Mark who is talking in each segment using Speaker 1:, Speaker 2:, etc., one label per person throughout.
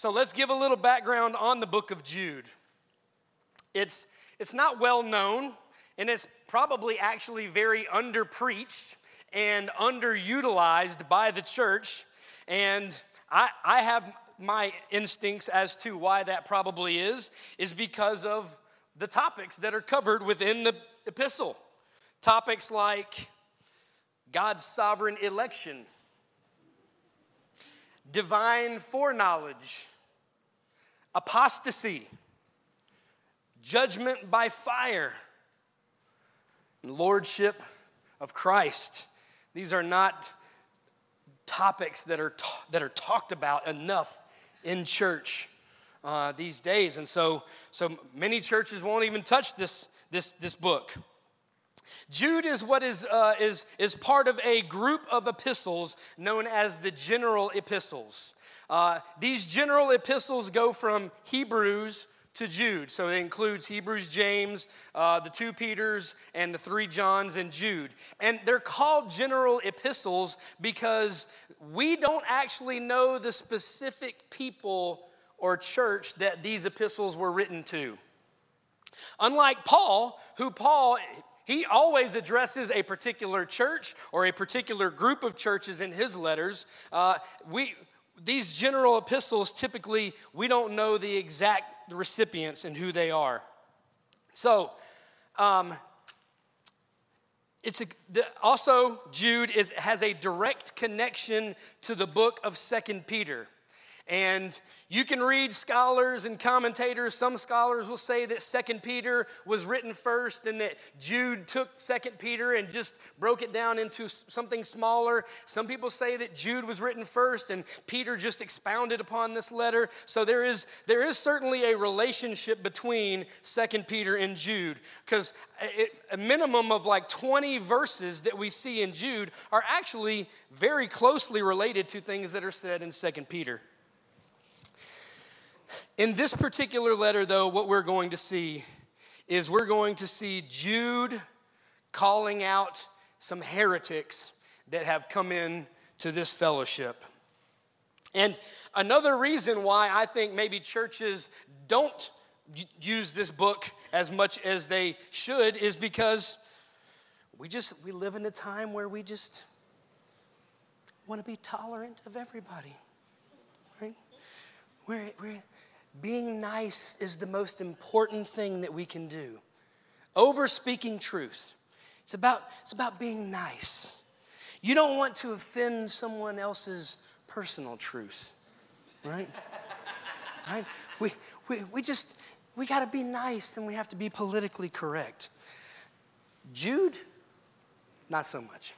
Speaker 1: So let's give a little background on the book of Jude. It's, it's not well known, and it's probably actually very underpreached and underutilized by the church. And I, I have my instincts as to why that probably is, is because of the topics that are covered within the epistle. Topics like God's sovereign election, divine foreknowledge, apostasy, judgment by fire, lordship of Christ. These are not topics that are, ta- that are talked about enough in church uh, these days. And so, so many churches won't even touch this, this, this book. Jude is what is, uh, is, is part of a group of epistles known as the general epistles. Uh, these general epistles go from Hebrews to Jude. So it includes Hebrews, James, uh, the two Peters, and the three Johns and Jude. And they're called general epistles because we don't actually know the specific people or church that these epistles were written to. Unlike Paul, who Paul, he always addresses a particular church or a particular group of churches in his letters. Uh, we, these general epistles, typically, we don't know the exact recipients and who they are. So, um, it's a, the, also Jude is, has a direct connection to the book of Second Peter. And you can read scholars and commentators. Some scholars will say that Second Peter was written first and that Jude took Second Peter and just broke it down into something smaller. Some people say that Jude was written first and Peter just expounded upon this letter. So there is, there is certainly a relationship between Second Peter and Jude because a minimum of like 20 verses that we see in Jude are actually very closely related to things that are said in Second Peter. In this particular letter, though, what we're going to see is we're going to see Jude calling out some heretics that have come in to this fellowship. And another reason why I think maybe churches don't use this book as much as they should is because we just we live in a time where we just want to be tolerant of everybody right we're, we're, being nice is the most important thing that we can do. Over speaking truth. It's about, it's about being nice. You don't want to offend someone else's personal truth, right? right? We, we, we just, we got to be nice and we have to be politically correct. Jude, not so much.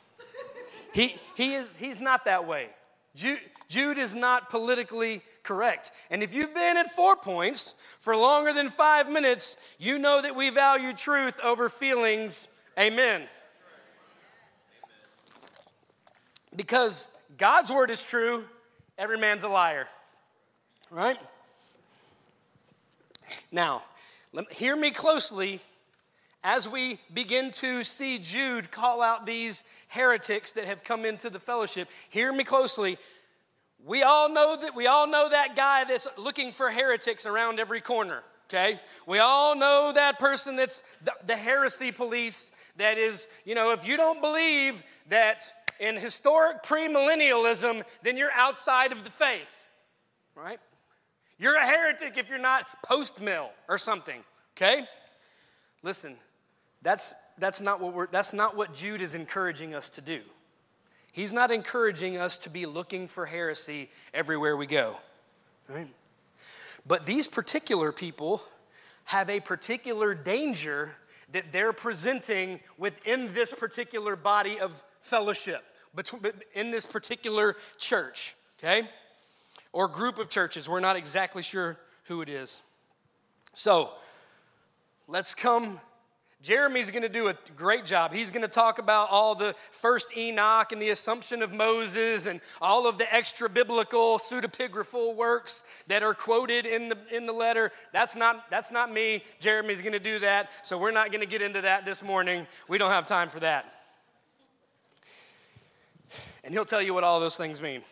Speaker 1: He, he is, he's not that way. Jude, Jude is not politically correct. And if you've been at four points for longer than five minutes, you know that we value truth over feelings. Amen. Because God's word is true, every man's a liar. Right? Now, hear me closely as we begin to see Jude call out these heretics that have come into the fellowship. Hear me closely. We all know that we all know that guy that's looking for heretics around every corner, okay? We all know that person that's the, the heresy police that is, you know, if you don't believe that in historic premillennialism, then you're outside of the faith, right? You're a heretic if you're not post mill or something, okay? Listen, that's, that's, not what we're, that's not what Jude is encouraging us to do. He's not encouraging us to be looking for heresy everywhere we go. Right? But these particular people have a particular danger that they're presenting within this particular body of fellowship, in this particular church, okay? Or group of churches. We're not exactly sure who it is. So let's come Jeremy's going to do a great job. He's going to talk about all the first Enoch and the assumption of Moses and all of the extra biblical pseudepigraphal works that are quoted in the, in the letter. That's not, that's not me. Jeremy's going to do that. So we're not going to get into that this morning. We don't have time for that. And he'll tell you what all those things mean.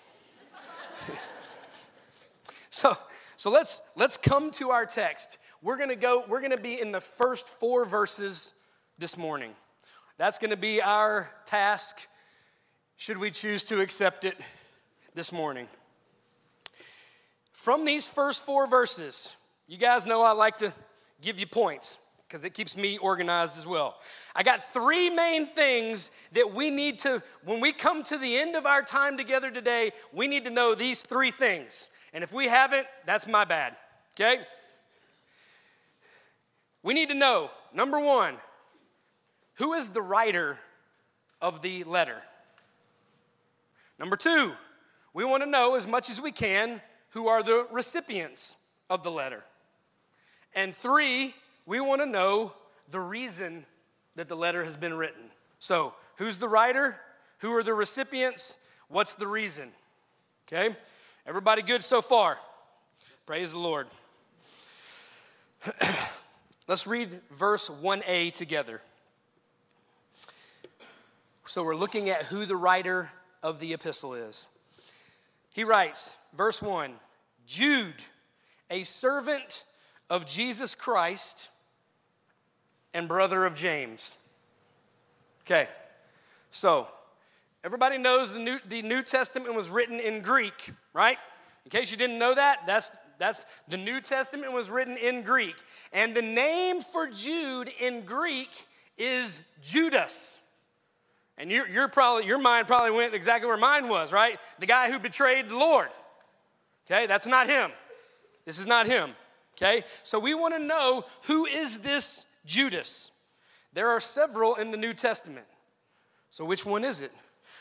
Speaker 1: so, So let's let's come to our text. We're going to go we're going to be in the first 4 verses this morning. That's going to be our task should we choose to accept it this morning. From these first 4 verses, you guys know I like to give you points because it keeps me organized as well. I got three main things that we need to, when we come to the end of our time together today, we need to know these three things. And if we haven't, that's my bad, okay? We need to know number one, who is the writer of the letter? Number two, we want to know as much as we can who are the recipients of the letter. And three, we want to know the reason that the letter has been written. So, who's the writer? Who are the recipients? What's the reason? Okay? Everybody good so far? Praise the Lord. Let's read verse 1a together. So we're looking at who the writer of the epistle is. He writes, verse 1 Jude, a servant of Jesus Christ and brother of James. Okay, so everybody knows the New, the New Testament was written in Greek, right? In case you didn't know that, that's, that's the New Testament was written in Greek. And the name for Jude in Greek is Judas. And you're, you're probably, your mind probably went exactly where mine was, right? The guy who betrayed the Lord. Okay, that's not him. This is not him. Okay, so we want to know who is this Judas? There are several in the New Testament. So which one is it?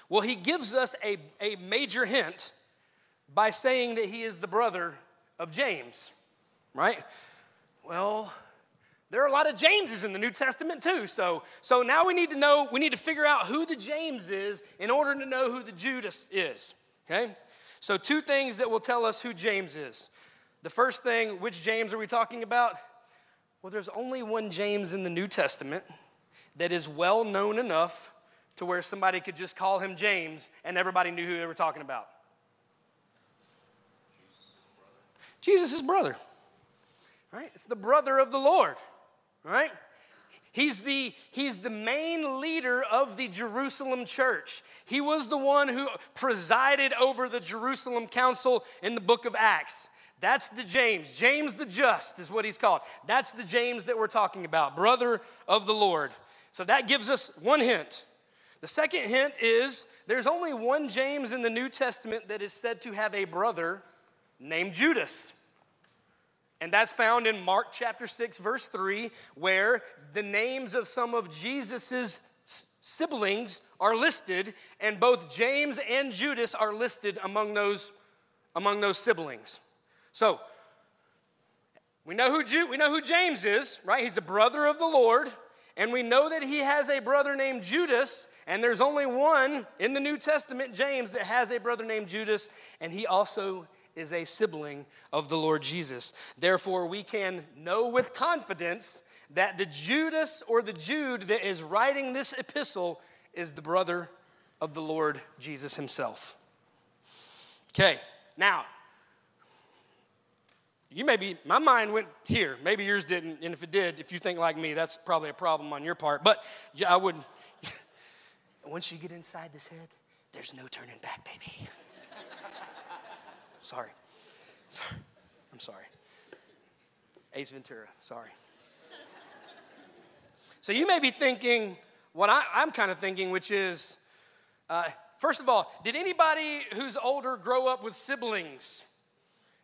Speaker 1: Well, he gives us a, a major hint by saying that he is the brother of James, right? Well, there are a lot of Jameses in the New Testament too. So, so now we need to know, we need to figure out who the James is in order to know who the Judas is. Okay? So, two things that will tell us who James is. The first thing, which James are we talking about? Well, there's only one James in the New Testament that is well known enough to where somebody could just call him James and everybody knew who they were talking about. Jesus' brother. Right? It's the brother of the Lord right? He's the, he's the main leader of the Jerusalem church. He was the one who presided over the Jerusalem council in the book of Acts. That's the James. James the Just is what he's called. That's the James that we're talking about, brother of the Lord. So that gives us one hint. The second hint is there's only one James in the New Testament that is said to have a brother named Judas. And that's found in Mark chapter 6, verse 3, where the names of some of Jesus's siblings are listed, and both James and Judas are listed among those, among those siblings. So, we know, who Ju- we know who James is, right? He's a brother of the Lord, and we know that he has a brother named Judas, and there's only one in the New Testament, James, that has a brother named Judas, and he also is a sibling of the Lord Jesus. Therefore, we can know with confidence that the Judas or the Jude that is writing this epistle is the brother of the Lord Jesus himself. Okay, now, you may be, my mind went here. Maybe yours didn't. And if it did, if you think like me, that's probably a problem on your part. But yeah, I wouldn't. Once you get inside this head, there's no turning back, baby. Sorry. sorry. I'm sorry. Ace Ventura, sorry. So you may be thinking what I, am kind of thinking, which is uh, first of all, did anybody who's older grow up with siblings?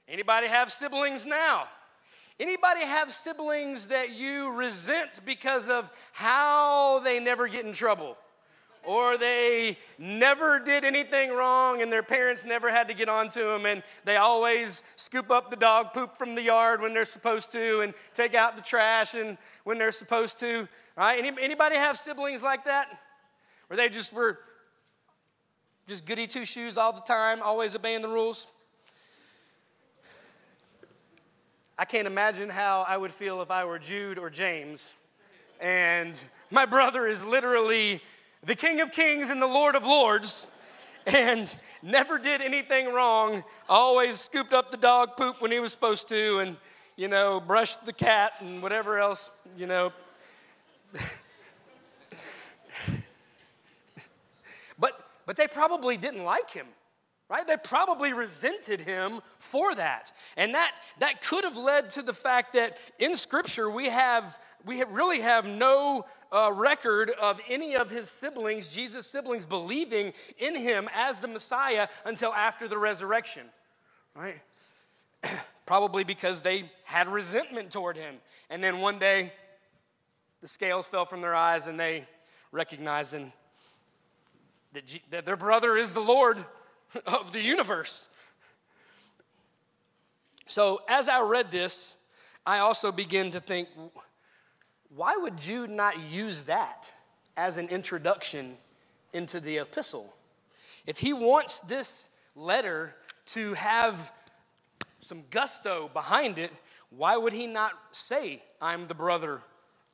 Speaker 1: Anybody have siblings now? Anybody have siblings that you resent because of how they never get in trouble? Or they never did anything wrong and their parents never had to get onto them and they always scoop up the dog poop from the yard when they're supposed to and take out the trash and when they're supposed to right? Any, anybody have siblings like that? Where they just were just goody two shoes all the time always obeying the rules? I can't imagine how i would feel if i were jude or james and my brother is literally the King of Kings and the Lord of Lords, and never did anything wrong, always scooped up the dog poop when he was supposed to, and, you know, brushed the cat and whatever else, you know. but, but they probably didn't like him right? They probably resented him for that. And that that could have led to the fact that in scripture we have we really have no uh, record of any of his siblings jesus siblings believing in him as the messiah until after the resurrection right? Probably because they had resentment toward him. And then one day the scales fell from their eyes and they recognized and that, that their brother is the lord of the universe. So, as I read this, I also begin to think why would Jude not use that as an introduction into the epistle? If he wants this letter to have some gusto behind it, why would he not say, I'm the brother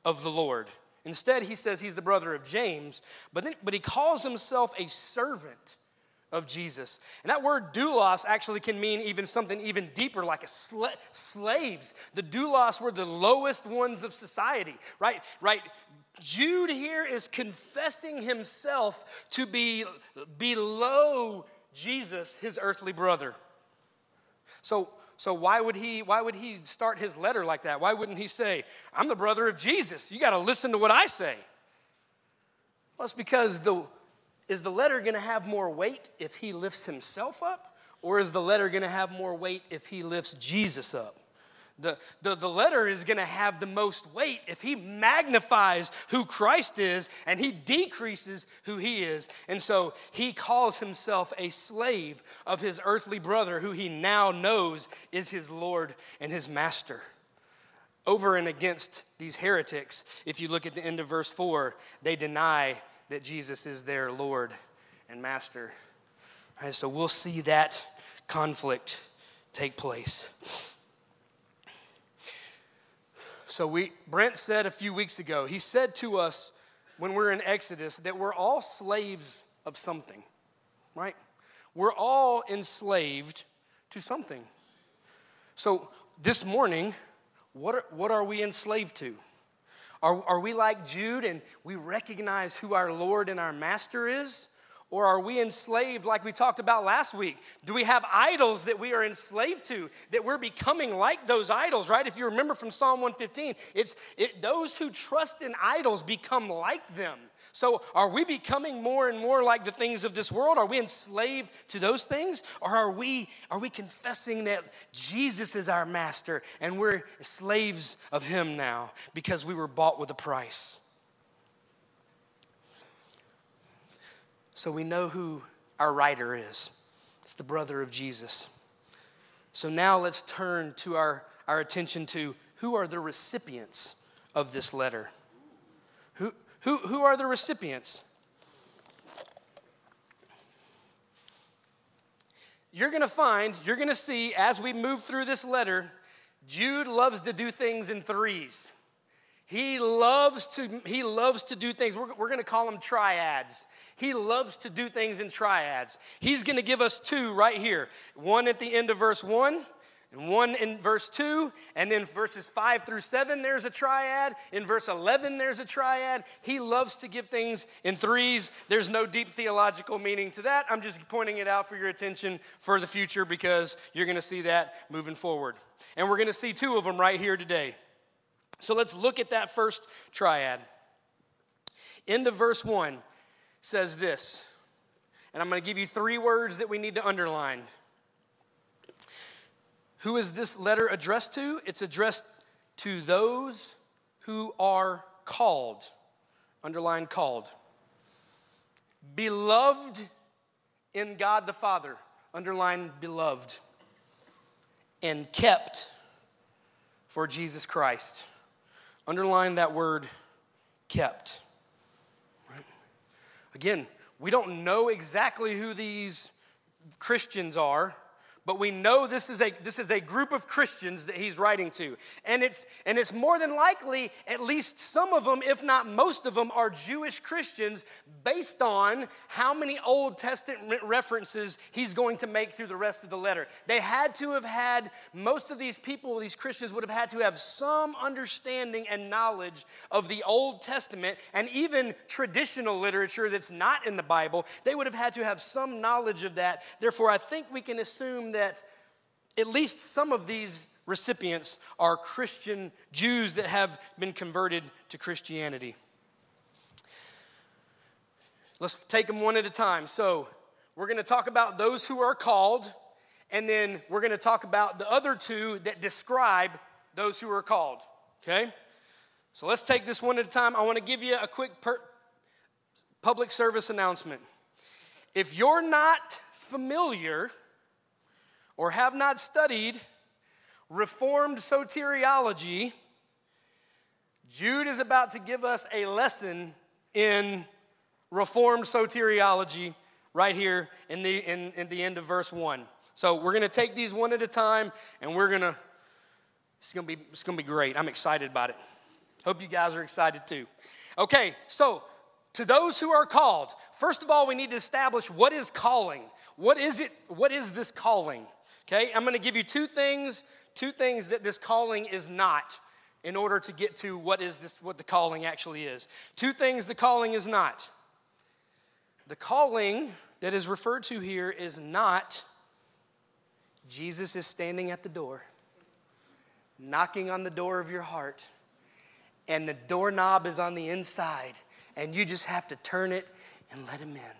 Speaker 1: of the Lord? Instead, he says he's the brother of James, but, then, but he calls himself a servant of Jesus. And that word doulos actually can mean even something even deeper, like a sla- slaves. The doulos were the lowest ones of society, right? Right. Jude here is confessing himself to be below Jesus, his earthly brother. So, so why would he why would he start his letter like that? Why wouldn't he say, "I'm the brother of Jesus. You got to listen to what I say." Well, it's because the is the letter going to have more weight if he lifts himself up? Or is the letter going to have more weight if he lifts Jesus up? The, the, the letter is going to have the most weight if he magnifies who Christ is and he decreases who he is. And so he calls himself a slave of his earthly brother, who he now knows is his Lord and his master. Over and against these heretics, if you look at the end of verse 4, they deny that Jesus is their Lord and Master. And so we'll see that conflict take place. So we Brent said a few weeks ago, he said to us when we're in Exodus that we're all slaves of something, right? We're all enslaved to something. So this morning, what are, what are we enslaved to? Are, are we like Jude and we recognize who our Lord and our Master is? Or are we enslaved like we talked about last week? Do we have idols that we are enslaved to, that we're becoming like those idols, right? If you remember from Psalm 115, it's it, those who trust in idols become like them. So are we becoming more and more like the things of this world? Are we enslaved to those things? Or are we, are we confessing that Jesus is our master and we're slaves of him now because we were bought with a price? So we know who our writer is. It's the brother of Jesus. So now let's turn to our, our attention to who are the recipients of this letter. Who, who, who are the recipients? You're going to find, you're going to see as we move through this letter, Jude loves to do things in threes. He loves to, he loves to do things. We're, we're going to call them triads. He loves to do things in triads. He's going to give us two right here one at the end of verse 1 and one in verse 2, and then verses 5 through 7, there's a triad. In verse 11, there's a triad. He loves to give things in threes. There's no deep theological meaning to that. I'm just pointing it out for your attention for the future because you're going to see that moving forward. And we're going to see two of them right here today. So let's look at that first triad. End of verse 1 says this, and I'm going to give you three words that we need to underline. Who is this letter addressed to? It's addressed to those who are called. Underline called. Beloved in God the Father. Underline beloved. And kept for Jesus Christ. Underline that word kept. Right? Again, we don't know exactly who these Christians are, but we know this is a this is a group of Christians that he's writing to. And it's and it's more than likely at least some of them if not most of them are Jewish Christians based on how many Old Testament references he's going to make through the rest of the letter. They had to have had most of these people these Christians would have had to have some understanding and knowledge of the Old Testament and even traditional literature that's not in the Bible. They would have had to have some knowledge of that. Therefore I think we can assume that at least some of these recipients are Christian Jews that have been converted to Christianity. Let's take them one at a time. So, we're going to talk about those who are called, and then we're going to talk about the other two that describe those who are called. Okay? So, let's take this one at a time. I want to give you a quick per- public service announcement. If you're not familiar or have not studied Reformed soteriology, Jude is about to give us a lesson in Reformed soteriology right here in the, in, in the end of verse 1. So we're going to take these one at a time and we're going to, it's going to be, it's going to be great. I'm excited about it. Hope you guys are excited too. Okay, so to those who are called, first of all, we need to establish what is calling. What is it? What is this calling? Okay, I'm going to give you two things, two things that this calling is not in order to get to what is this what the calling actually is. Two things the calling is not. The calling that is referred to here is not Jesus is standing at the door, knocking on the door of your heart, and the doorknob is on the inside, and you just have to turn it and let him in.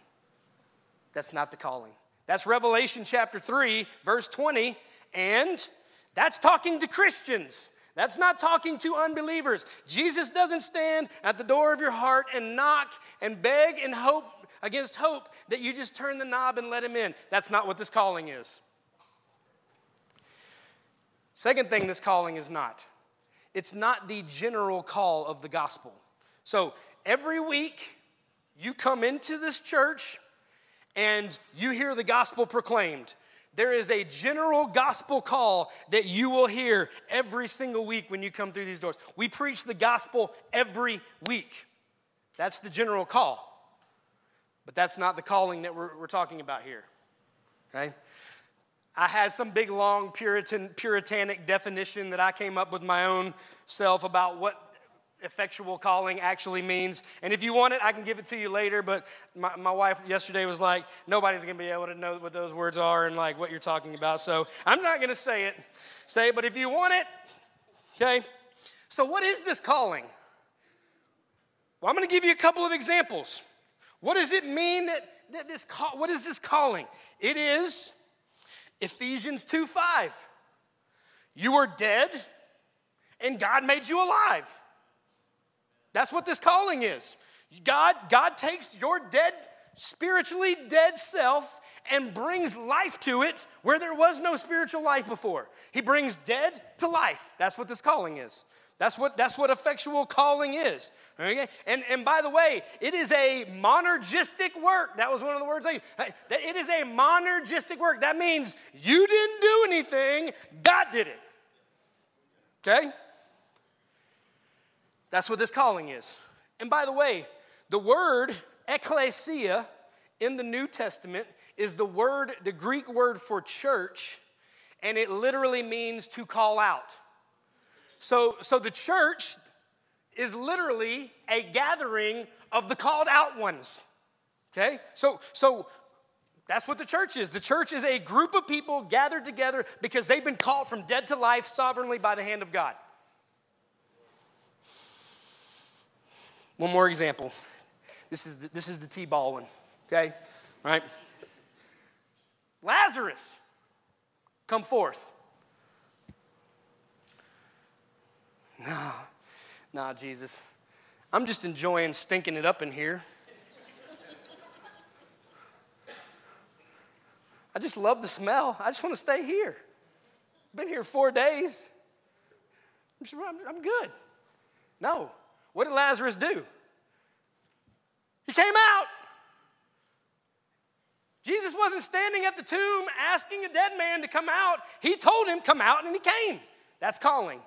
Speaker 1: That's not the calling. That's Revelation chapter 3, verse 20. And that's talking to Christians. That's not talking to unbelievers. Jesus doesn't stand at the door of your heart and knock and beg and hope against hope that you just turn the knob and let him in. That's not what this calling is. Second thing this calling is not it's not the general call of the gospel. So every week you come into this church and you hear the gospel proclaimed, there is a general gospel call that you will hear every single week when you come through these doors. We preach the gospel every week. That's the general call. But that's not the calling that we're, we're talking about here. Okay? I had some big, long Puritan, puritanic definition that I came up with my own self about what effectual calling actually means. And if you want it, I can give it to you later. But my, my wife yesterday was like, nobody's going to be able to know what those words are and like what you're talking about. So I'm not going to say it. Say but if you want it, okay. So what is this calling? Well, I'm going to give you a couple of examples. What does it mean that, that this call, what is this calling? It is Ephesians 2 5. You were dead and God made you alive. That's what this calling is. God, God takes your dead, spiritually dead self and brings life to it where there was no spiritual life before. He brings dead to life. That's what this calling is. That's what, that's what effectual calling is. Okay? And, and by the way, it is a monergistic work. That was one of the words I used. It is a monergistic work. That means you didn't do anything, God did it. Okay? That's what this calling is. And by the way, the word ecclesia in the New Testament is the word, the Greek word for church, and it literally means to call out. So, so the church is literally a gathering of the called out ones. Okay? So, so that's what the church is. The church is a group of people gathered together because they've been called from dead to life sovereignly by the hand of God. One more example. This is the, this is the T-ball one, okay? Right? Lazarus, come forth. No, nah, Jesus. I'm just enjoying stinking it up in here. I just love the smell. I just want to stay here. Been here four days. I'm, I'm good. No, what did Lazarus do? He came out. Jesus wasn't standing at the tomb asking a dead man to come out. He told him, Come out, and he came. That's calling.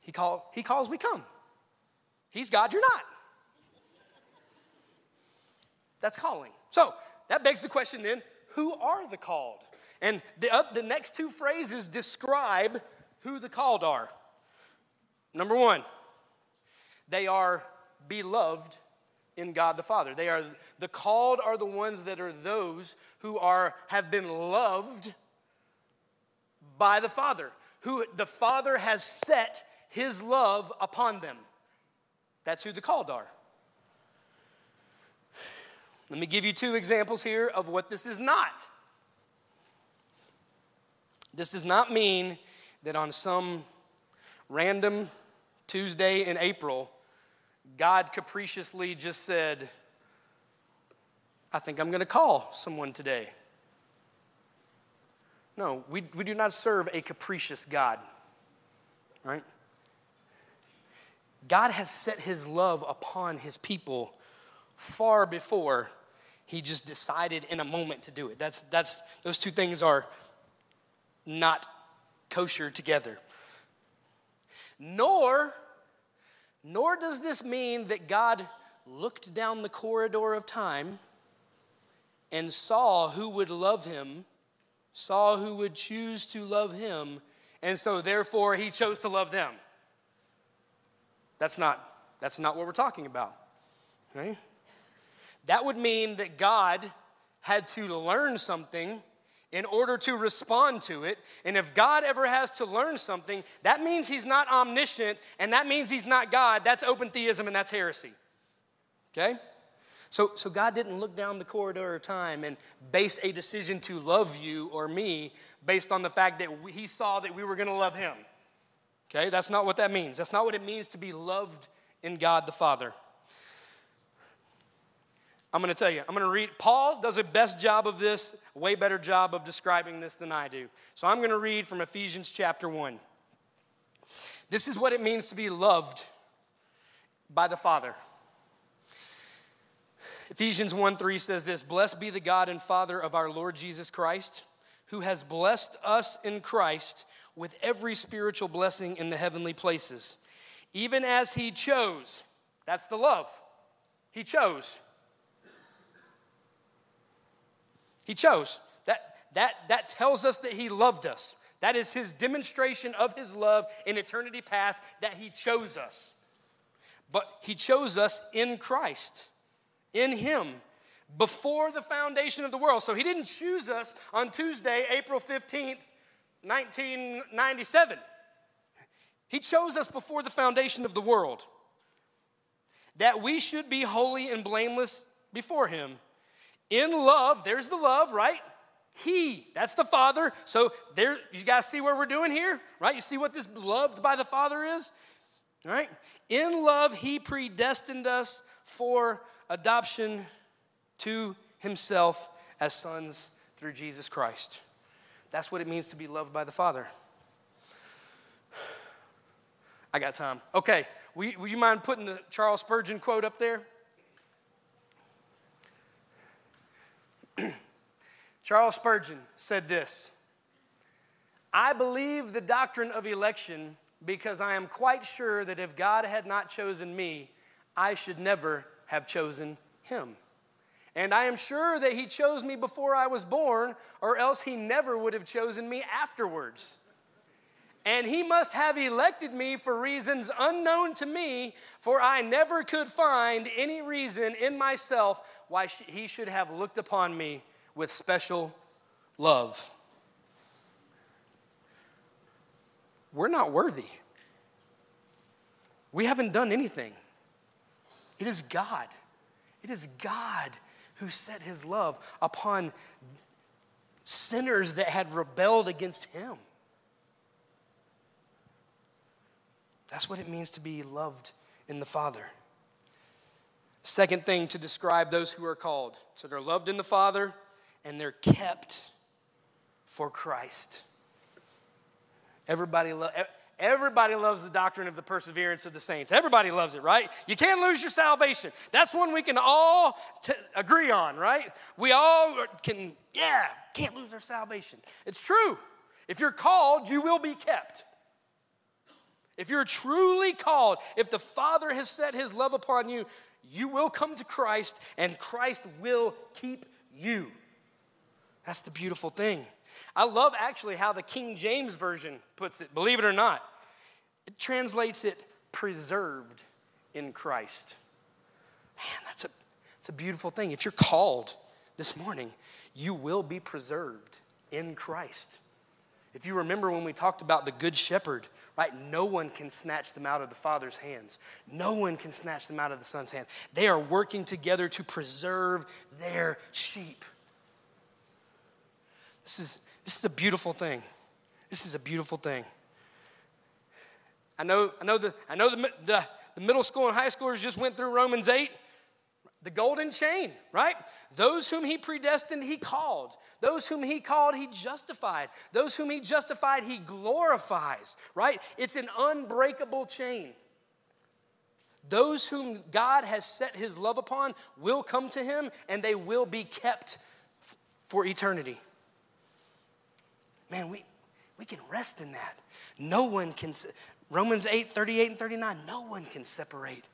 Speaker 1: He, call, he calls, we come. He's God, you're not. That's calling. So that begs the question then who are the called? And the, uh, the next two phrases describe who the called are. Number one, they are beloved in God the Father. They are the called are the ones that are those who are have been loved by the Father, who the Father has set his love upon them. That's who the called are. Let me give you two examples here of what this is not. This does not mean that on some random Tuesday in April, God capriciously just said, I think I'm going to call someone today. No, we, we do not serve a capricious God, right? God has set his love upon his people far before he just decided in a moment to do it. That's, that's, those two things are not kosher together. Nor, nor does this mean that God looked down the corridor of time and saw who would love him, saw who would choose to love him, and so therefore he chose to love them. That's not, that's not what we're talking about. Right? That would mean that God had to learn something in order to respond to it. And if God ever has to learn something, that means he's not omniscient and that means he's not God. That's open theism and that's heresy. Okay? So, so God didn't look down the corridor of time and base a decision to love you or me based on the fact that he saw that we were going to love him. Okay? That's not what that means. That's not what it means to be loved in God the Father. I'm going to tell you, I'm going to read. Paul does a best job of this, way better job of describing this than I do. So I'm going to read from Ephesians chapter 1. This is what it means to be loved by the Father. Ephesians 1 3 says this Blessed be the God and Father of our Lord Jesus Christ, who has blessed us in Christ with every spiritual blessing in the heavenly places, even as He chose. That's the love. He chose He chose. That, that, that tells us that He loved us. That is His demonstration of His love in eternity past, that He chose us. But He chose us in Christ, in Him, before the foundation of the world. So He didn't choose us on Tuesday, April 15th, 1997. He chose us before the foundation of the world, that we should be holy and blameless before Him. In love, there's the love, right? He, that's the Father. So there, you guys see where we're doing here, right? You see what this loved by the Father is? Right? In love, He predestined us for adoption to Himself as sons through Jesus Christ. That's what it means to be loved by the Father. I got time. Okay, will, you mind putting the Charles Spurgeon quote up there? Charles Spurgeon said this I believe the doctrine of election because I am quite sure that if God had not chosen me, I should never have chosen him. And I am sure that he chose me before I was born, or else he never would have chosen me afterwards. And he must have elected me for reasons unknown to me, for I never could find any reason in myself why he should have looked upon me with special love. We're not worthy. We haven't done anything. It is God. It is God who set his love upon sinners that had rebelled against him. That's what it means to be loved in the Father. Second thing to describe those who are called. So they're loved in the Father, and they're kept for Christ. Everybody, lo- Everybody loves the doctrine of the perseverance of the saints. Everybody loves it, right? You can't lose your salvation. That's one we can all t- agree on, right? We all can, yeah, can't lose our salvation. It's true. If you're called, you will be kept. If you're truly called, if the Father has set his love upon you, you will come to Christ and Christ will keep you. That's the beautiful thing. I love actually how the King James Version puts it, believe it or not. It translates it preserved in Christ. Man, that's a, that's a beautiful thing. If you're called this morning, you will be preserved in Christ. If you remember when we talked about the Good Shepherd, right? No one can snatch them out of the Father's hands. No one can snatch them out of the Son's hand. They are working together to preserve their sheep. This is, this is a beautiful thing. This is a beautiful thing. I know, I know, the, I know the, the, the middle school and high schoolers just went through Romans 8 the golden chain, right? Those whom he predestined, he called. Those whom he called, he justified. Those whom he justified, he glorifies, right? It's an unbreakable chain. Those whom God has set his love upon will come to him and they will be kept for eternity. Man, we, we can rest in that. No one can, Romans 8, 38 and 39, no one can separate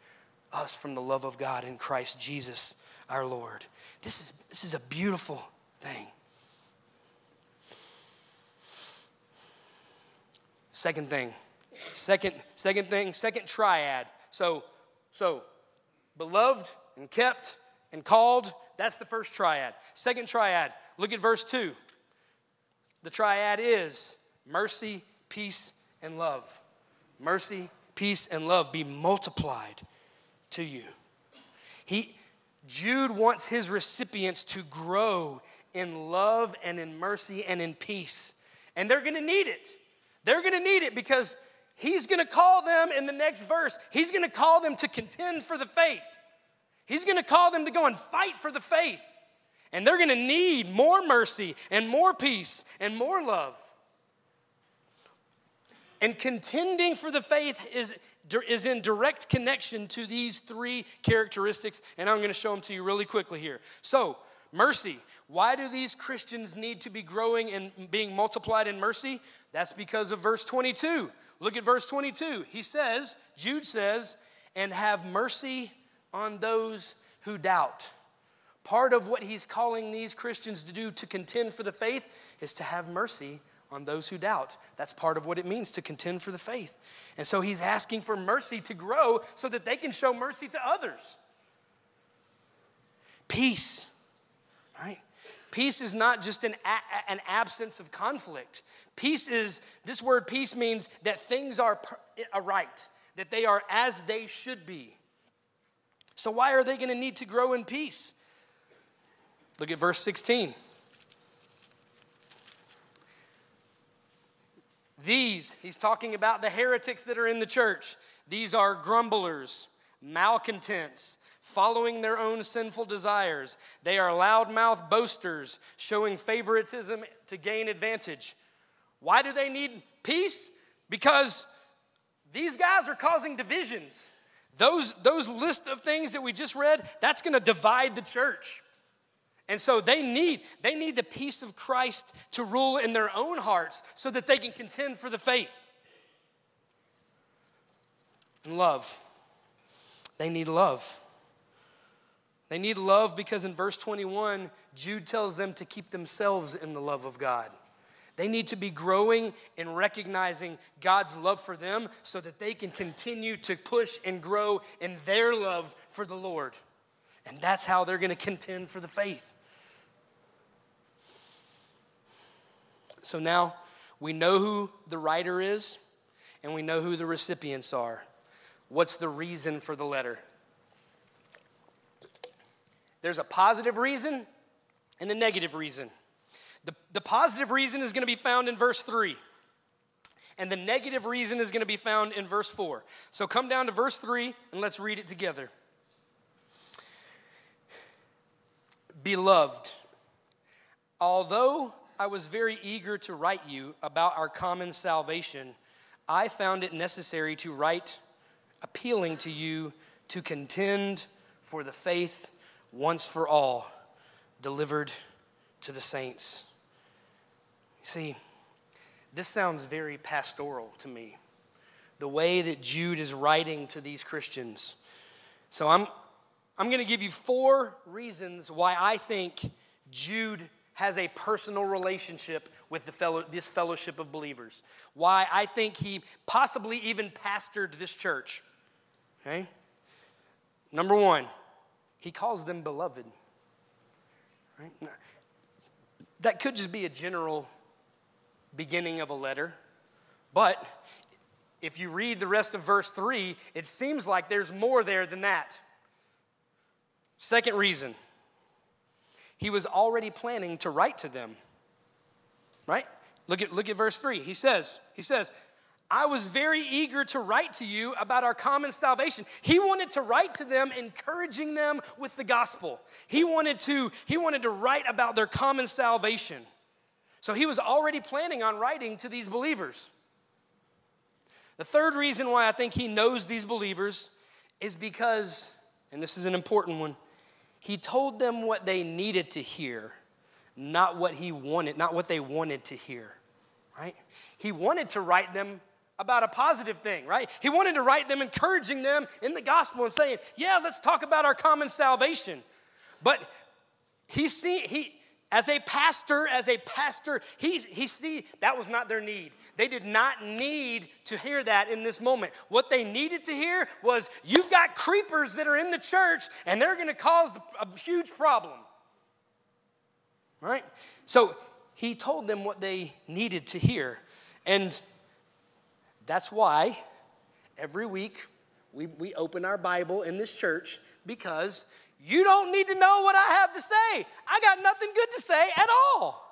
Speaker 1: us from the love of God in Christ Jesus our Lord. This is, this is a beautiful thing. Second thing, second, second thing, second triad. So, so beloved and kept and called, that's the first triad. Second triad, look at verse 2. The triad is mercy, peace, and love. Mercy, peace, and love be multiplied to you. He, Jude wants his recipients to grow in love and in mercy and in peace. And they're gonna need it. They're gonna need it because he's gonna call them in the next verse, he's gonna call them to contend for the faith. He's gonna call them to go and fight for the faith. And they're gonna need more mercy and more peace and more love. And contending for the faith is, is in direct connection to these three characteristics, and I'm going to show them to you really quickly here. So, mercy. Why do these Christians need to be growing and being multiplied in mercy? That's because of verse 22. Look at verse 22. He says, Jude says, and have mercy on those who doubt. Part of what he's calling these Christians to do to contend for the faith is to have mercy on those who doubt. That's part of what it means to contend for the faith. And so he's asking for mercy to grow so that they can show mercy to others. Peace, right? Peace is not just an, a- an absence of conflict. Peace is, this word peace means that things are, right, that they are as they should be. So, why are they going to need to grow in peace? Look at verse 16. These, he's talking about the heretics that are in the church. These are grumblers, malcontents, following their own sinful desires. They are loudmouth boasters, showing favoritism to gain advantage. Why do they need peace? Because these guys are causing divisions. Those, those list of things that we just read, that's gonna divide the church. And so they need, they need the peace of Christ to rule in their own hearts so that they can contend for the faith. And love. They need love. They need love because in verse 21, Jude tells them to keep themselves in the love of God. They need to be growing and recognizing God's love for them so that they can continue to push and grow in their love for the Lord. And that's how they're going to contend for the faith. So now we know who the writer is and we know who the recipients are. What's the reason for the letter? There's a positive reason and a negative reason. The, the positive reason is going to be found in verse 3, and the negative reason is going to be found in verse 4. So come down to verse 3 and let's read it together. Beloved, although I was very eager to write you about our common salvation. I found it necessary to write appealing to you to contend for the faith once for all delivered to the saints. See, this sounds very pastoral to me, the way that Jude is writing to these Christians. So I'm, I'm going to give you four reasons why I think Jude has a personal relationship with the fellow, this fellowship of believers. Why I think he possibly even pastored this church. Okay? Number one, he calls them beloved. Right? That could just be a general beginning of a letter, but if you read the rest of verse 3, it seems like there's more there than that. Second reason, he was already planning to write to them. Right? Look at, look at verse 3. He says, he says, I was very eager to write to you about our common salvation. He wanted to write to them, encouraging them with the gospel. He wanted to, he wanted to write about their common salvation. So he was already planning on writing to these believers. The third reason why I think he knows these believers is because, and this is an important one, he told them what they needed to hear, not what he wanted, not what they wanted to hear. Right? He wanted to write them about a positive thing, right? He wanted to write them encouraging them in the gospel and saying, "Yeah, let's talk about our common salvation." But he see he as a pastor, as a pastor, he, he see that was not their need. They did not need to hear that in this moment. What they needed to hear was, you've got creepers that are in the church and they're gonna cause a huge problem. Right? So he told them what they needed to hear. And that's why every week we, we open our Bible in this church because you don't need to know what I have to say. I got nothing good to say at all.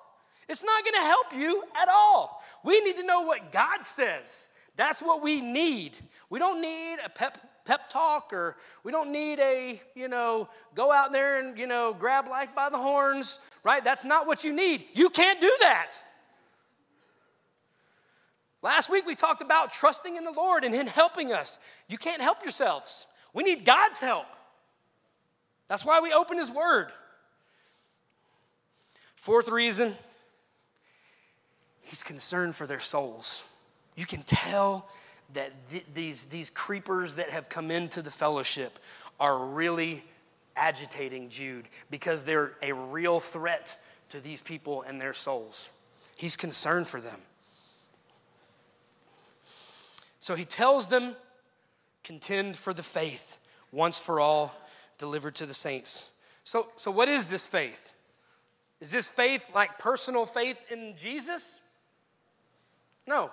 Speaker 1: It's not going to help you at all. We need to know what God says. That's what we need. We don't need a pep, pep talk or we don't need a, you know, go out there and, you know, grab life by the horns, right? That's not what you need. You can't do that. Last week we talked about trusting in the Lord and Him helping us. You can't help yourselves. We need God's help. That's why we open His Word. Fourth reason, He's concerned for their souls. You can tell that th- these, these creepers that have come into the fellowship are really agitating Jude because they're a real threat to these people and their souls. He's concerned for them. So he tells them, contend for the faith once for all delivered to the saints. So, so what is this faith? Is this faith like personal faith in Jesus? No.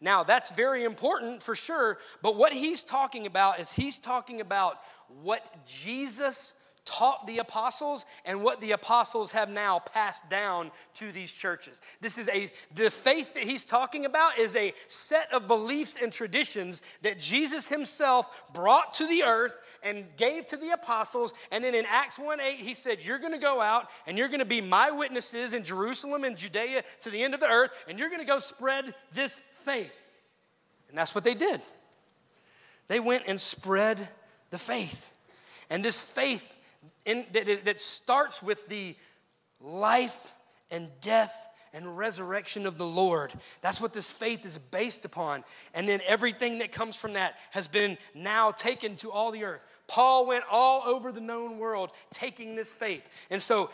Speaker 1: Now, that's very important for sure, but what he's talking about is he's talking about what Jesus taught the apostles and what the apostles have now passed down to these churches. This is a the faith that he's talking about is a set of beliefs and traditions that Jesus himself brought to the earth and gave to the apostles and then in Acts 1:8 he said you're going to go out and you're going to be my witnesses in Jerusalem and Judea to the end of the earth and you're going to go spread this faith. And that's what they did. They went and spread the faith. And this faith in, that, that starts with the life and death and resurrection of the Lord. That's what this faith is based upon. And then everything that comes from that has been now taken to all the earth. Paul went all over the known world taking this faith. And so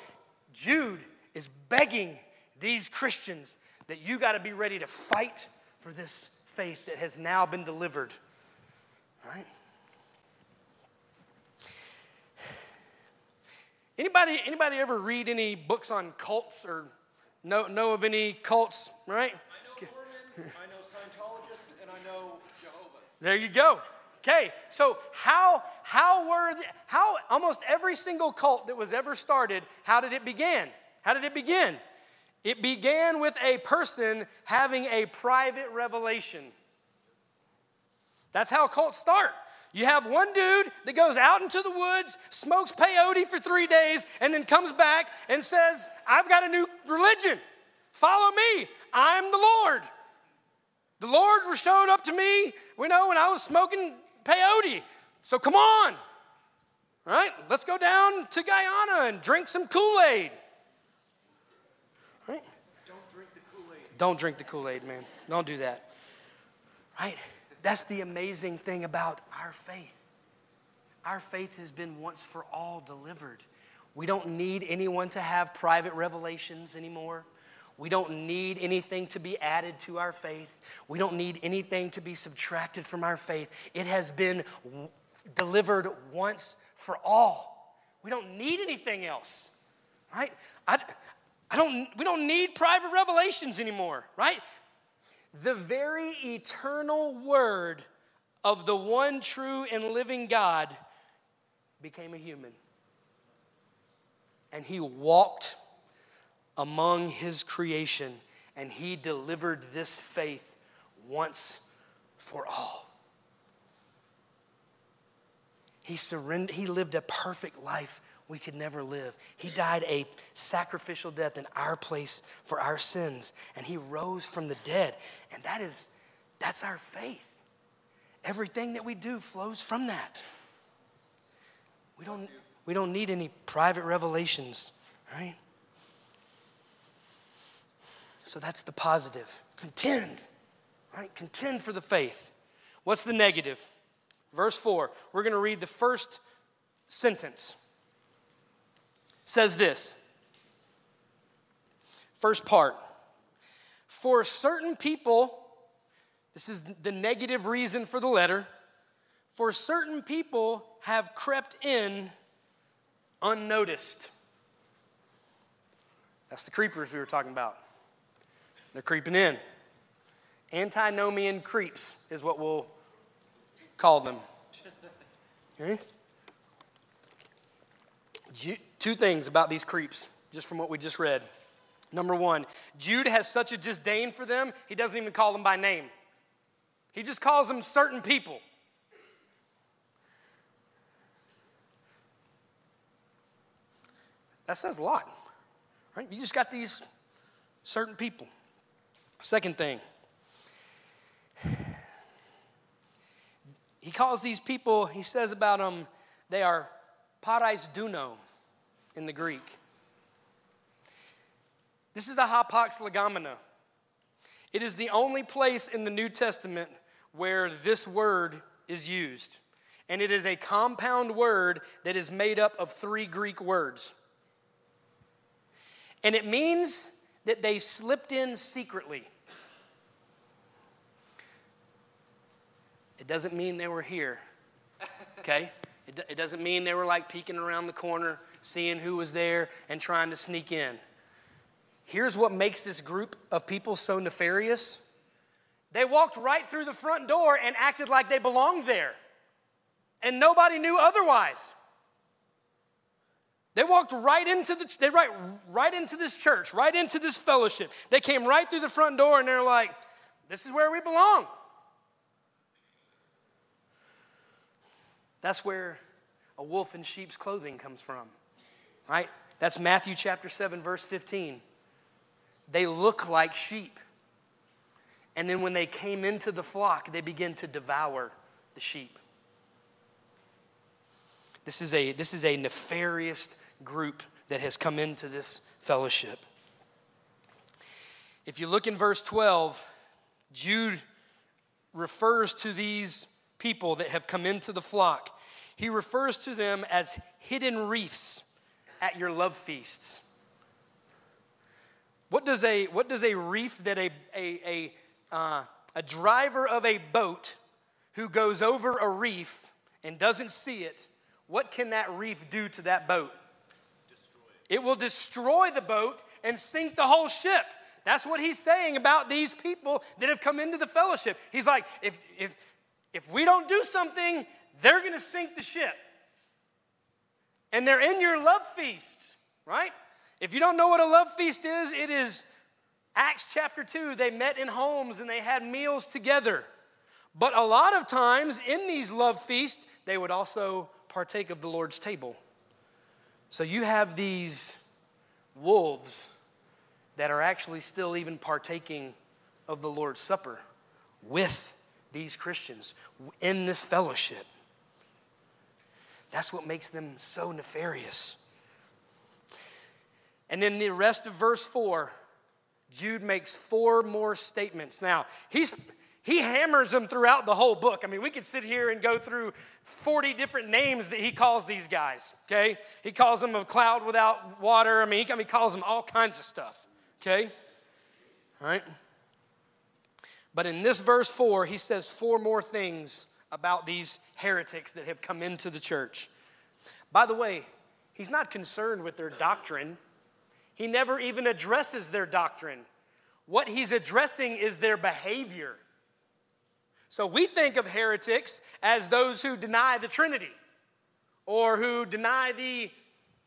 Speaker 1: Jude is begging these Christians that you got to be ready to fight for this faith that has now been delivered. Right? Anybody, anybody ever read any books on cults or know, know of any cults, right?
Speaker 2: I know Mormons, I know Scientologists, and I know Jehovah's.
Speaker 1: There you go. Okay, so how how were the, how almost every single cult that was ever started, how did it begin? How did it begin? It began with a person having a private revelation. That's how cults start. You have one dude that goes out into the woods, smokes peyote for three days, and then comes back and says, I've got a new religion. Follow me. I'm the Lord. The Lord showed up to me, we know, when I was smoking peyote. So come on. All right, let's go down to Guyana and drink some Kool Aid. Right?
Speaker 2: Don't drink the Kool Aid.
Speaker 1: Don't drink the Kool Aid, man. Don't do that. Right? That's the amazing thing about our faith. Our faith has been once for all delivered. We don't need anyone to have private revelations anymore. We don't need anything to be added to our faith. We don't need anything to be subtracted from our faith. It has been w- delivered once for all. We don't need anything else, right? I, I don't, we don't need private revelations anymore, right? The very eternal word of the one true and living God became a human. And he walked among his creation and he delivered this faith once for all. He surrendered, he lived a perfect life we could never live. He died a sacrificial death in our place for our sins, and he rose from the dead. And that is, that's our faith. Everything that we do flows from that. We don't, we don't need any private revelations, right? So that's the positive. Contend, right? Contend for the faith. What's the negative? Verse 4. We're going to read the first sentence. Says this. First part. For certain people, this is the negative reason for the letter. For certain people have crept in unnoticed. That's the creepers we were talking about. They're creeping in. Antinomian creeps is what we'll call them. Okay? Two things about these creeps, just from what we just read. Number one, Jude has such a disdain for them, he doesn't even call them by name. He just calls them certain people. That says a lot, right? You just got these certain people. Second thing, he calls these people, he says about them, they are parais duno in the Greek. This is a hapax legomena. It is the only place in the New Testament where this word is used. And it is a compound word that is made up of three Greek words. And it means that they slipped in secretly. It doesn't mean they were here, okay? It, it doesn't mean they were like peeking around the corner, seeing who was there, and trying to sneak in. Here's what makes this group of people so nefarious they walked right through the front door and acted like they belonged there, and nobody knew otherwise. They walked right into the they right right into this church, right into this fellowship. They came right through the front door and they're like, "This is where we belong." That's where a wolf in sheep's clothing comes from, right? That's Matthew chapter 7, verse 15. They look like sheep. And then when they came into the flock, they begin to devour the sheep. This is a, this is a nefarious group that has come into this fellowship. If you look in verse 12, Jude refers to these people that have come into the flock. He refers to them as hidden reefs at your love feasts. What does a, what does a reef that a, a, a, uh, a driver of a boat who goes over a reef and doesn't see it, what can that reef do to that boat? Destroy it. it will destroy the boat and sink the whole ship. That's what he's saying about these people that have come into the fellowship. He's like, if, if, if we don't do something, they're going to sink the ship. And they're in your love feast, right? If you don't know what a love feast is, it is Acts chapter 2. They met in homes and they had meals together. But a lot of times in these love feasts, they would also partake of the Lord's table. So you have these wolves that are actually still even partaking of the Lord's Supper with these Christians in this fellowship. That's what makes them so nefarious. And then the rest of verse 4, Jude makes four more statements. Now, he's he hammers them throughout the whole book. I mean, we could sit here and go through 40 different names that he calls these guys, okay? He calls them a cloud without water. I mean, he, calls them all kinds of stuff, okay? All right? But in this verse 4, he says four more things about these heretics that have come into the church. By the way, he's not concerned with their doctrine, he never even addresses their doctrine. What he's addressing is their behavior. So we think of heretics as those who deny the Trinity or who deny the,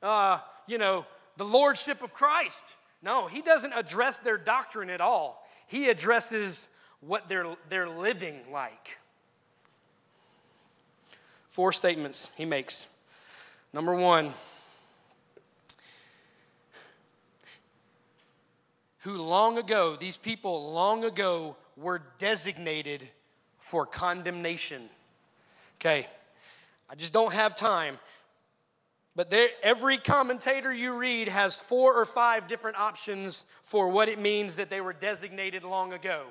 Speaker 1: uh, you know, the lordship of Christ. No, he doesn't address their doctrine at all. He addresses what they're, they're living like. Four statements he makes. Number one, who long ago, these people long ago were designated for condemnation. Okay, I just don't have time. But there, every commentator you read has four or five different options for what it means that they were designated long ago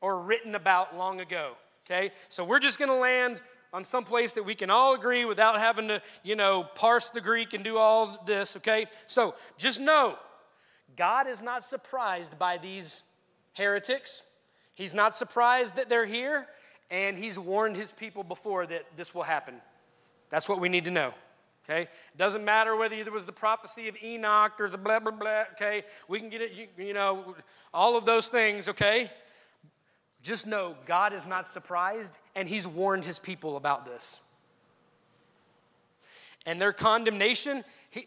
Speaker 1: or written about long ago. Okay, so we're just to land on some place that we can all agree without having to, you know, parse the Greek and do all this. Okay, so just know God is not surprised by these heretics. He's not surprised that they're here and he's warned his people before that this will happen. That's what we need to know. Okay? It doesn't matter whether it was the prophecy of Enoch or the blah, blah, blah. Okay? We can get it, you, you know, all of those things, okay? Just know God is not surprised and he's warned his people about this. And their condemnation, he,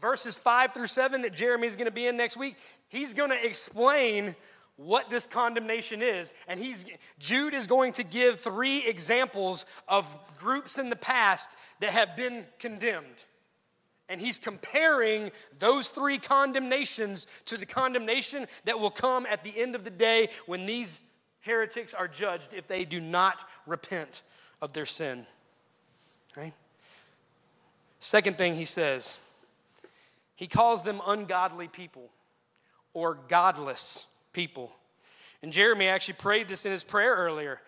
Speaker 1: verses 5 through 7 that Jeremy is going to be in next week, he's going to explain what this condemnation is. And he's, Jude is going to give three examples of groups in the past that have been condemned. And he's comparing those three condemnations to the condemnation that will come at the end of the day when these heretics are judged if they do not repent of their sin. Okay? Second thing he says, he calls them ungodly people or godless people. And Jeremy actually prayed this in his prayer earlier.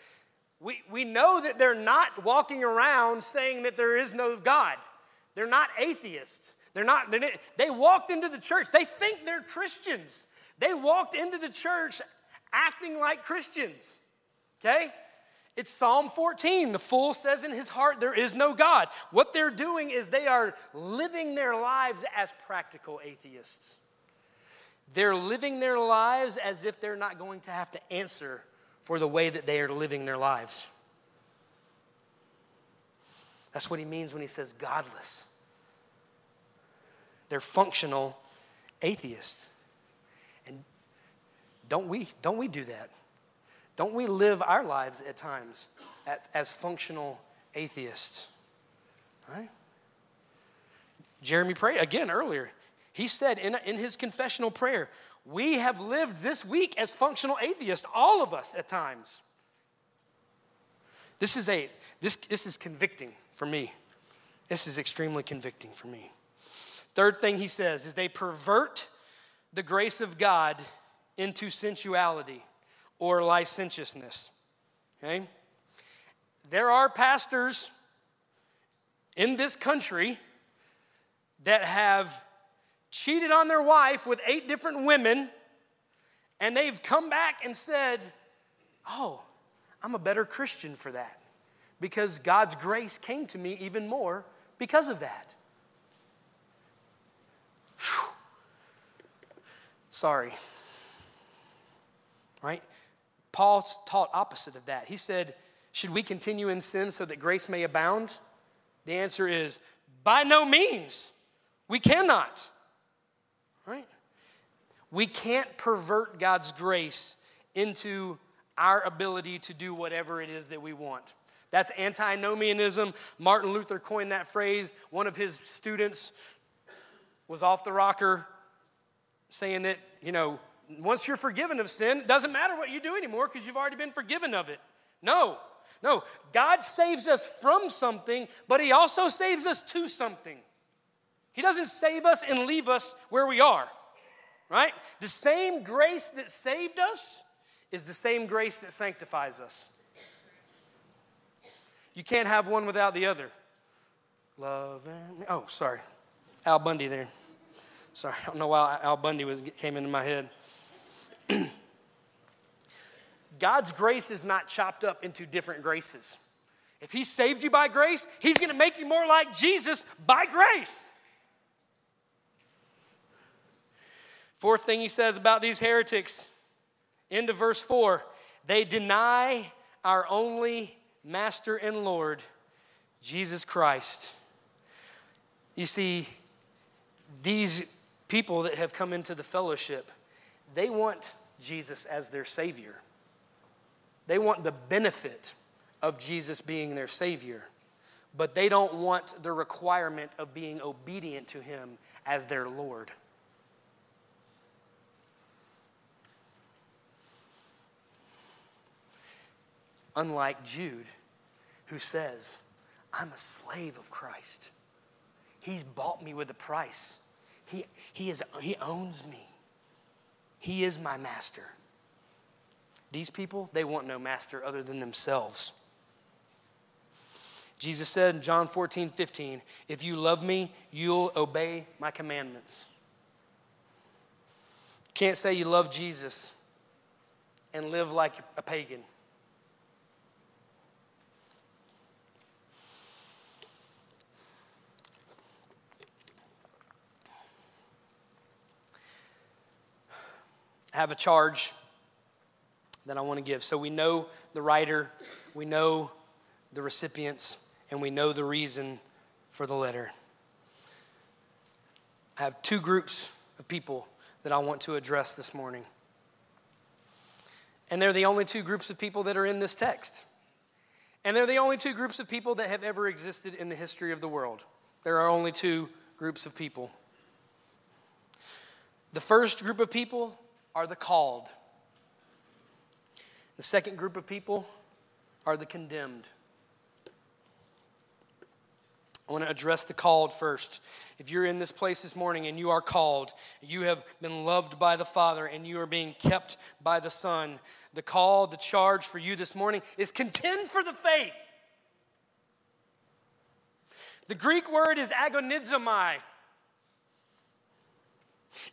Speaker 1: We, we know that they're not walking around saying that there is no God. They're not atheists. They're not, they're, they walked into the church. They think they're Christians. They walked into the church acting like Christians. Okay? It's Psalm 14. The fool says in his heart, There is no God. What they're doing is they are living their lives as practical atheists. They're living their lives as if they're not going to have to answer for the way that they are living their lives. That's what he means when he says godless. They're functional atheists. Don't we, don't we do that? Don't we live our lives at times as functional atheists? Right? Jeremy prayed again earlier. He said in, in his confessional prayer, We have lived this week as functional atheists, all of us at times. This is, a, this, this is convicting for me. This is extremely convicting for me. Third thing he says is they pervert the grace of God into sensuality or licentiousness. Okay? There are pastors in this country that have cheated on their wife with eight different women, and they've come back and said, Oh, I'm a better Christian for that because God's grace came to me even more because of that. Whew. Sorry. Right? Paul taught opposite of that. He said, Should we continue in sin so that grace may abound? The answer is, By no means. We cannot. Right? We can't pervert God's grace into our ability to do whatever it is that we want. That's antinomianism. Martin Luther coined that phrase. One of his students was off the rocker saying that, you know, once you're forgiven of sin, it doesn't matter what you do anymore because you've already been forgiven of it. No, no. God saves us from something, but He also saves us to something. He doesn't save us and leave us where we are, right? The same grace that saved us is the same grace that sanctifies us. You can't have one without the other. Love and oh, sorry, Al Bundy there. Sorry, I don't know why Al Bundy was came into my head. God's grace is not chopped up into different graces. If He saved you by grace, He's going to make you more like Jesus by grace. Fourth thing He says about these heretics, into verse 4 they deny our only Master and Lord, Jesus Christ. You see, these people that have come into the fellowship, they want Jesus as their Savior. They want the benefit of Jesus being their Savior, but they don't want the requirement of being obedient to Him as their Lord. Unlike Jude, who says, I'm a slave of Christ. He's bought me with a price. He, he, is, he owns me. He is my master. These people, they want no master other than themselves. Jesus said in John 14, 15, If you love me, you'll obey my commandments. Can't say you love Jesus and live like a pagan. Have a charge that I want to give. So we know the writer, we know the recipients, and we know the reason for the letter. I have two groups of people that I want to address this morning. And they're the only two groups of people that are in this text. And they're the only two groups of people that have ever existed in the history of the world. There are only two groups of people. The first group of people are the called. The second group of people are the condemned. I want to address the called first. If you're in this place this morning and you are called, you have been loved by the Father and you are being kept by the Son, the call, the charge for you this morning is contend for the faith. The Greek word is agonizomai.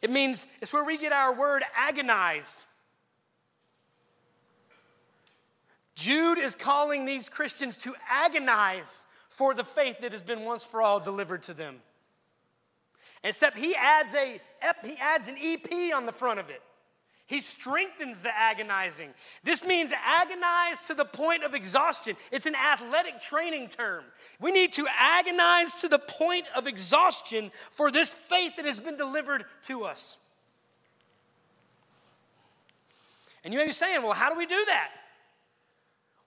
Speaker 1: It means it's where we get our word agonize. Jude is calling these Christians to agonize for the faith that has been once for all delivered to them. Except he adds a he adds an EP on the front of it. He strengthens the agonizing. This means agonize to the point of exhaustion. It's an athletic training term. We need to agonize to the point of exhaustion for this faith that has been delivered to us. And you may be saying, well, how do we do that?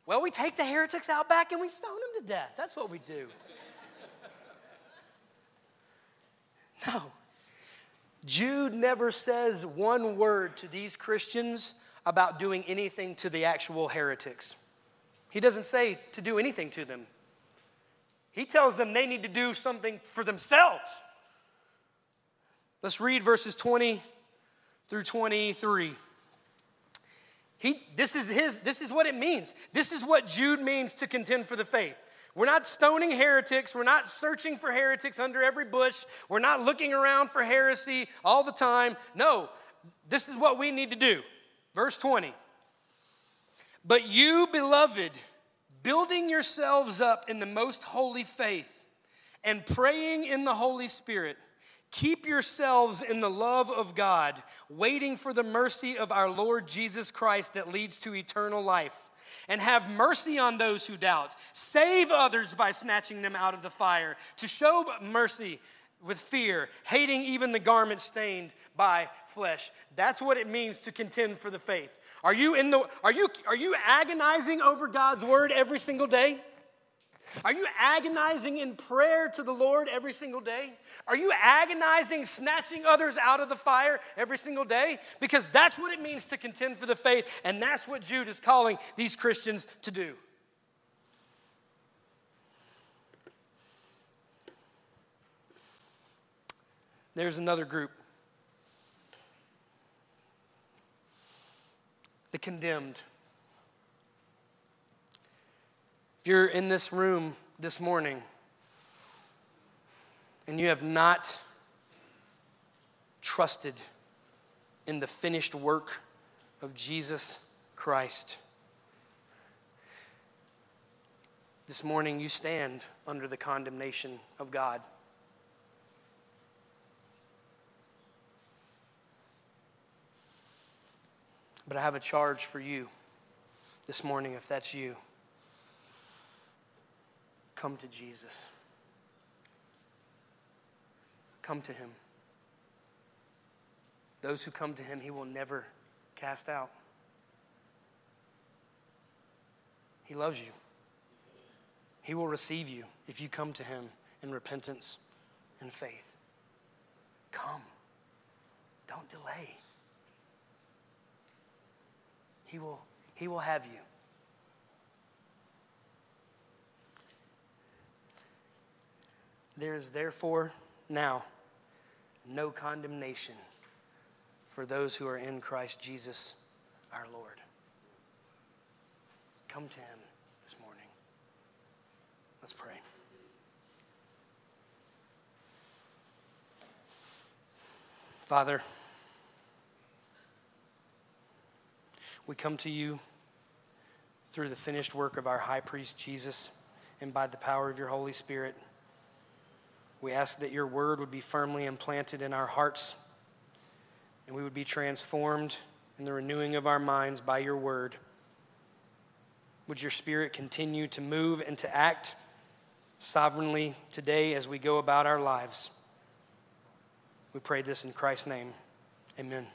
Speaker 1: Well, we take the heretics out back and we stone them to death. That's what we do. no. Jude never says one word to these Christians about doing anything to the actual heretics. He doesn't say to do anything to them. He tells them they need to do something for themselves. Let's read verses 20 through 23. He, this, is his, this is what it means. This is what Jude means to contend for the faith. We're not stoning heretics. We're not searching for heretics under every bush. We're not looking around for heresy all the time. No, this is what we need to do. Verse 20. But you, beloved, building yourselves up in the most holy faith and praying in the Holy Spirit, keep yourselves in the love of God, waiting for the mercy of our Lord Jesus Christ that leads to eternal life and have mercy on those who doubt. Save others by snatching them out of the fire, to show mercy with fear, hating even the garment stained by flesh. That's what it means to contend for the faith. Are you in the are you are you agonizing over God's word every single day? Are you agonizing in prayer to the Lord every single day? Are you agonizing, snatching others out of the fire every single day? Because that's what it means to contend for the faith, and that's what Jude is calling these Christians to do. There's another group the condemned. If you're in this room this morning and you have not trusted in the finished work of Jesus Christ, this morning you stand under the condemnation of God. But I have a charge for you this morning if that's you. Come to Jesus. Come to him. Those who come to him, he will never cast out. He loves you. He will receive you if you come to him in repentance and faith. Come. Don't delay. He will, he will have you. There is therefore now no condemnation for those who are in Christ Jesus our Lord. Come to him this morning. Let's pray. Father, We come to you through the finished work of our high priest Jesus and by the power of your Holy Spirit. We ask that your word would be firmly implanted in our hearts and we would be transformed in the renewing of our minds by your word. Would your spirit continue to move and to act sovereignly today as we go about our lives? We pray this in Christ's name. Amen.